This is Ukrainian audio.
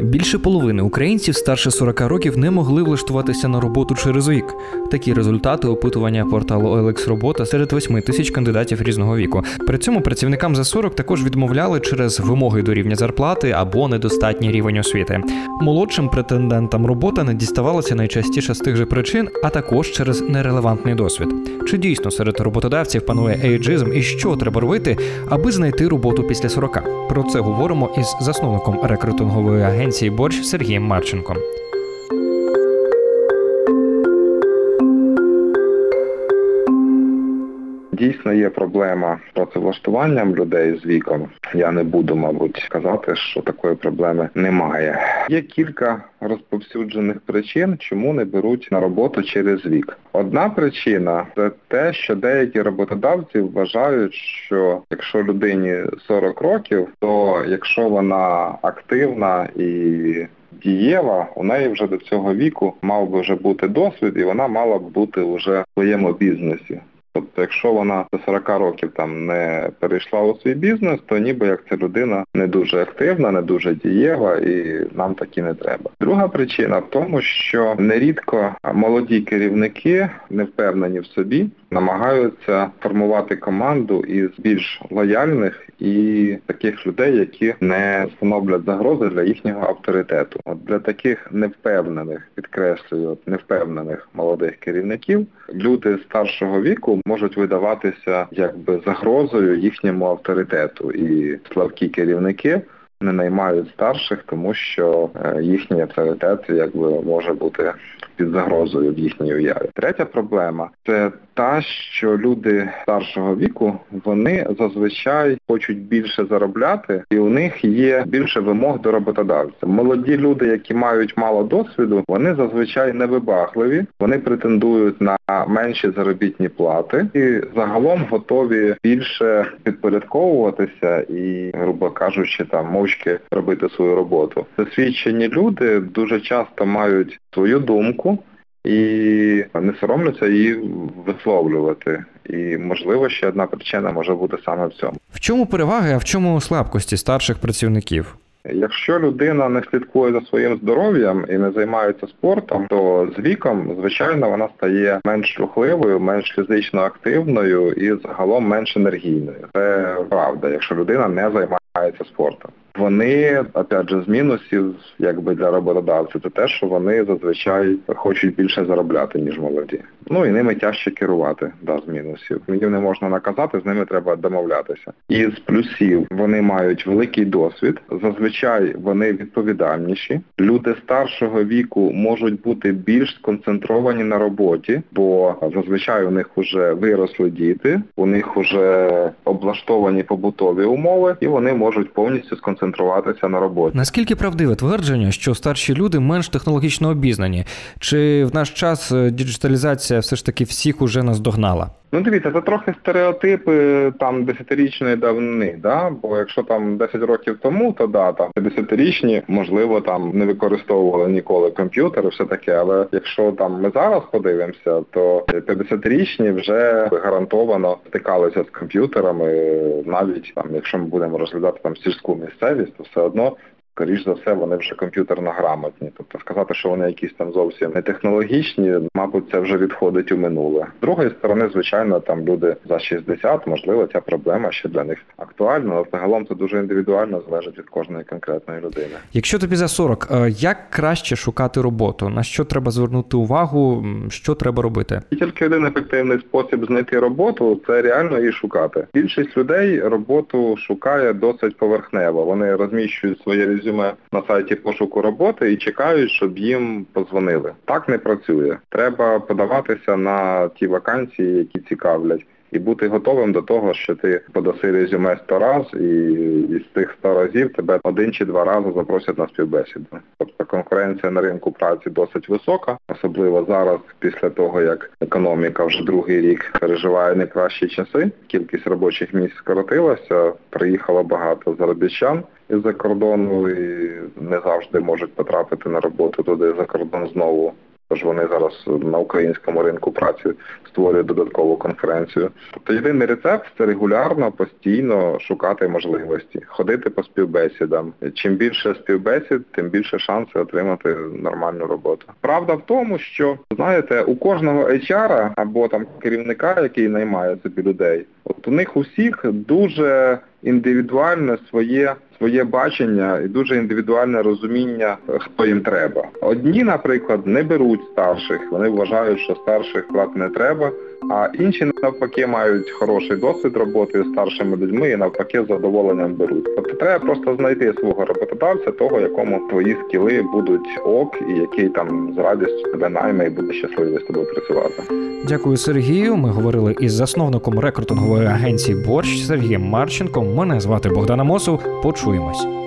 Більше половини українців старше 40 років не могли влаштуватися на роботу через вік. Такі результати опитування порталу OLX Робота серед 8 тисяч кандидатів різного віку. При цьому працівникам за 40 також відмовляли через вимоги до рівня зарплати або недостатній рівень освіти. Молодшим претендентам робота не діставалася найчастіше з тих же причин, а також через нерелевантний досвід. Чи дійсно серед роботодавців панує ейджизм і що треба робити, аби знайти роботу після 40? Про це говоримо із засновником рекрутингової агенції Борщ Сергієм Марченком. Дійсно є проблема з працевлаштуванням людей з віком. Я не буду, мабуть, казати, що такої проблеми немає. Є кілька розповсюджених причин, чому не беруть на роботу через вік. Одна причина це те, що деякі роботодавці вважають, що якщо людині 40 років, то якщо вона активна і Дієва, у неї вже до цього віку мав би вже бути досвід, і вона мала б бути вже в своєму бізнесі. Тобто, якщо вона до 40 років там не перейшла у свій бізнес, то ніби як ця людина не дуже активна, не дуже дієва, і нам такі не треба. Друга причина в тому, що нерідко молоді керівники не впевнені в собі, намагаються формувати команду із більш лояльних і таких людей, які не становлять загрози для їхнього авторитету. От для таких невпевнених, підкреслюю, невпевнених молодих керівників люди старшого віку можуть видаватися якби загрозою їхньому авторитету. І слабкі керівники не наймають старших, тому що е, їхній авторитет якби може бути під загрозою в їхній уяві. Третя проблема це та, що люди старшого віку вони зазвичай хочуть більше заробляти, і у них є більше вимог до роботодавця. Молоді люди, які мають мало досвіду, вони зазвичай невибагливі, вони претендують на менші заробітні плати і загалом готові більше підпорядковуватися і, грубо кажучи, там мовчки робити свою роботу. Досвідчені люди дуже часто мають свою думку і не соромляться її висловлювати. І можливо ще одна причина може бути саме в цьому. В чому переваги, а в чому слабкості старших працівників? Якщо людина не слідкує за своїм здоров'ям і не займається спортом, то з віком, звичайно, вона стає менш рухливою, менш фізично активною і загалом менш енергійною. Це правда, якщо людина не займається спортом. Вони, опять же, з мінусів, якби для роботодавців, це те, що вони зазвичай хочуть більше заробляти, ніж молоді. Ну і ними тяжче керувати, да, з мінусів. Їм не можна наказати, з ними треба домовлятися. І з плюсів вони мають великий досвід. Зазвичай вони відповідальніші. Люди старшого віку можуть бути більш сконцентровані на роботі, бо зазвичай у них вже виросли діти, у них вже облаштовані побутові умови, і вони можуть повністю сконцентруватися на роботі. Наскільки правдиве твердження, що старші люди менш технологічно обізнані? Чи в наш час е, діджиталізація все ж таки всіх уже наздогнала? Ну, дивіться, це трохи стереотипи там десятирічної давнини, да? бо якщо там 10 років тому, то да, там 50-річні, можливо, там не використовували ніколи комп'ютери, все таке, але якщо там ми зараз подивимося, то 50-річні вже гарантовано стикалися з комп'ютерами, навіть там, якщо ми будемо розглядати там сільську місцевість, то все одно скоріш за все, вони вже комп'ютерно грамотні. Тобто сказати, що вони якісь там зовсім не технологічні, мабуть, це вже відходить у минуле. З другої сторони, звичайно, там люди за 60, можливо, ця проблема ще для них актуальна, але загалом це дуже індивідуально залежить від кожної конкретної людини. Якщо тобі за 40, е, як краще шукати роботу? На що треба звернути увагу? Що треба робити? І тільки один ефективний спосіб знайти роботу це реально її шукати. Більшість людей роботу шукає досить поверхнево. Вони розміщують своє резюме резюме на сайті пошуку роботи і чекають, щоб їм позвонили. Так не працює. Треба подаватися на ті вакансії, які цікавлять. І бути готовим до того, що ти подаси резюме 100 раз, і із тих 100 разів тебе один чи два рази запросять на співбесіду. Тобто конкуренція на ринку праці досить висока, особливо зараз, після того як економіка вже другий рік переживає найкращі часи. Кількість робочих місць скоротилася, приїхало багато заробітчан із-за кордону і не завжди можуть потрапити на роботу туди за кордон знову. Тож вони зараз на українському ринку праці створюють додаткову конференцію. Тобто єдиний рецепт це регулярно, постійно шукати можливості, ходити по співбесідам. Чим більше співбесід, тим більше шанси отримати нормальну роботу. Правда в тому, що знаєте, у кожного HR або там керівника, який наймає собі людей, от у них усіх дуже індивідуальне своє своє бачення і дуже індивідуальне розуміння, хто їм треба. Одні, наприклад, не беруть старших, вони вважають, що старших брати не треба. А інші навпаки мають хороший досвід роботи з старшими людьми і навпаки з задоволенням беруть. Тобто треба просто знайти свого роботодавця, того, якому твої скіли будуть ок, і який там з радістю тебе найме і буде щасливий з тобою працювати. Дякую, Сергію. Ми говорили із засновником рекрутингової агенції Борщ Сергієм Марченком. Мене звати Богдана Мосов. Почуємось.